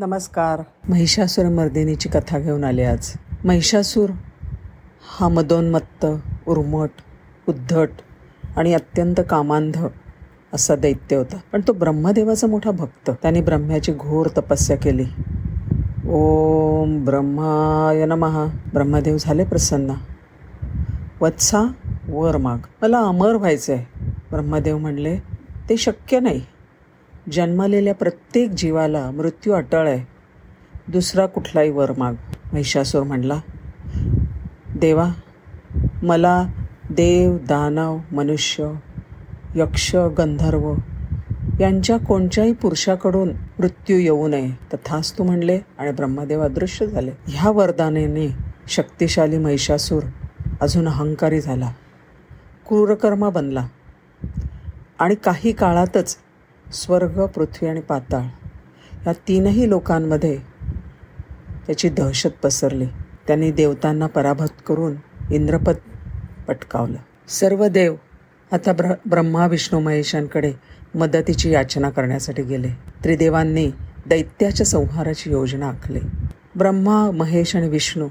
नमस्कार. महिषासूर मर्दिनीची कथा घेऊन आले आज. महिषासूर हा मदोन्मत्त उर्मट उद्धट आणि अत्यंत कामांध असा दैत्य होता. पण तो ब्रह्मदेवाचा मोठा भक्त. त्याने ब्रह्म्याची घोर तपस्या केली. ओम ब्रह्माय नमहा ब्रह्मदेव झाले प्रसन्न. वत्सा वर माग. मला अमर व्हायचं आहे ब्रह्मदेव म्हणले ते शक्य नाही. जन्मलेल्या प्रत्येक जीवाला मृत्यू अटळ आहे. दुसरा कुठलाही वर माग. महिषासूर म्हणला देवा मला देव दानव मनुष्य यक्ष गंधर्व यांच्या कोणत्याही पुरुषाकडून मृत्यू येऊ नये. तथाच तू म्हणले आणि ब्रह्मदेव अदृश्य झाले. ह्या वरदानेने शक्तिशाली महिषासूर अजून अहंकारी झाला. क्रूरकर्मा बनला. आणि काही काळातच स्वर्ग पृथ्वी आणि पाताळ या तीनही लोकांमध्ये त्याची दहशत पसरली. त्यांनी देवतांना पराभूत करून इंद्रपद पटकावलं. सर्व देव आता ब्र ब्रह्मा विष्णू महेशांकडे मदतीची याचना करण्यासाठी गेले. त्रिदेवांनी दैत्याच्या संहाराची योजना आखली. ब्रह्मा महेश आणि विष्णू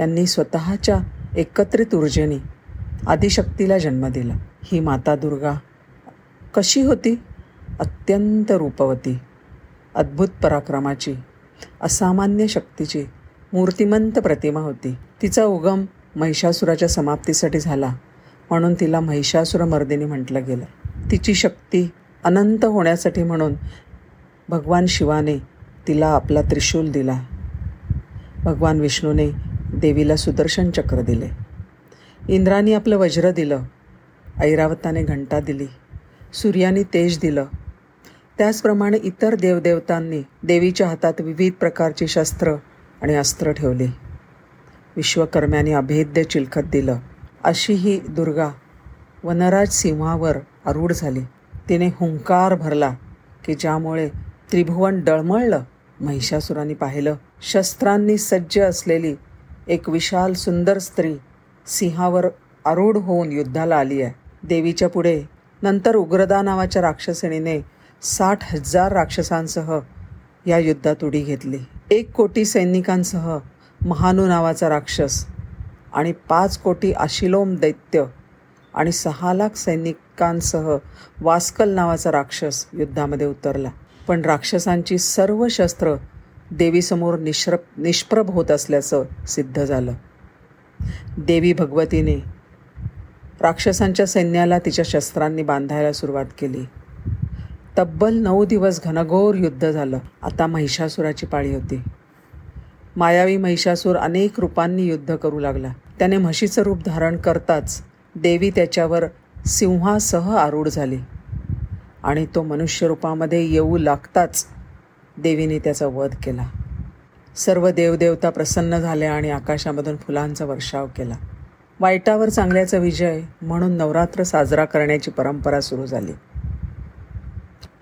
यांनी स्वतःच्या एकत्रित ऊर्जेने आदिशक्तीला जन्म दिला. ही माता दुर्गा कशी होती? अत्यंत रूपवती अद्भुत पराक्रमाची असामान्य शक्तीची मूर्तिमंत प्रतिमा होती. तिचा उगम महिषासुराच्या समाप्तीसाठी झाला म्हणून तिला महिषासुर मर्दिनी म्हटलं गेलं. तिची शक्ती अनंत होण्यासाठी म्हणून भगवान शिवाने तिला आपला त्रिशूल दिला. भगवान विष्णूने देवीला सुदर्शन चक्र दिले. इंद्राने आपलं वज्र दिलं. ऐरावताने घंटा दिली. सूर्याने तेज दिलं. त्याचप्रमाणे इतर देवदेवतांनी देवीच्या हातात विविध प्रकारची शस्त्र आणि अस्त्र ठेवली. विश्वकर्म्याने अभेद्य चिलखत दिलं. अशी ही दुर्गा वनराज सिंहावर आरूढ झाली. तिने हुंकार भरला की ज्यामुळे त्रिभुवन डळमळलं. महिषासुराने पाहिलं शस्त्रांनी सज्ज असलेली एक विशाल सुंदर स्त्री सिंहावर आरूढ होऊन युद्धाला आली आहे देवीच्या पुढे नंतर उग्रदा नावाच्या राक्षसिणीने साठ हजार राक्षसांसह या युद्धात उडी घेतली. एक कोटी सैनिकांसह महानू नावाचा राक्षस आणि पाच कोटी आशिलोम दैत्य आणि सहा लाख सैनिकांसह वास्कल नावाचा राक्षस युद्धामध्ये उतरला. पण राक्षसांची सर्व शस्त्र देवीसमोर निश्र निष्प्रभ होत असल्याचं सिद्ध झालं. देवी भगवतीने राक्षसांच्या सैन्याला तिच्या शस्त्रांनी बांधायला सुरुवात केली. तब्बल नऊ दिवस घनघोर युद्ध झालं. आता महिषासुराची पाळी होती. मायावी महिषासूर अनेक रूपांनी युद्ध करू लागला. त्याने म्हशीचं रूप धारण करताच देवी त्याच्यावर सिंहासह आरूढ झाली. आणि तो मनुष्य रूपामध्ये येऊ लागताच देवीने त्याचा वध केला. सर्व देवदेवता प्रसन्न झाल्या आणि आकाशामधून फुलांचा वर्षाव केला. वाईटावर चांगल्याचा विजय म्हणून नवरात्र साजरा करण्याची परंपरा सुरू झाली.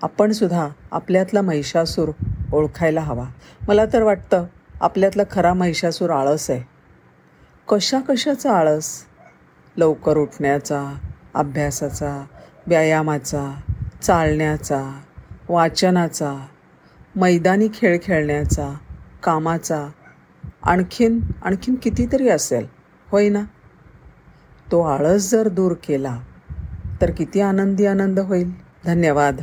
आपण सुद्धा आपल्यातला महिषासूर ओळखायला हवा. मला तर वाटतं आपल्यातला खरा महिषासूर आळस आहे. कशा कशाचा आळस? लवकर उठण्याचा अभ्यासाचा व्यायामाचा चालण्याचा वाचनाचा मैदानी खेळ खेळण्याचा कामाचा आणखीन आणखीन कितीतरी असेल. होय ना? तो आळस जर दूर केला तर किती आनंदी आनंद होईल. धन्यवाद.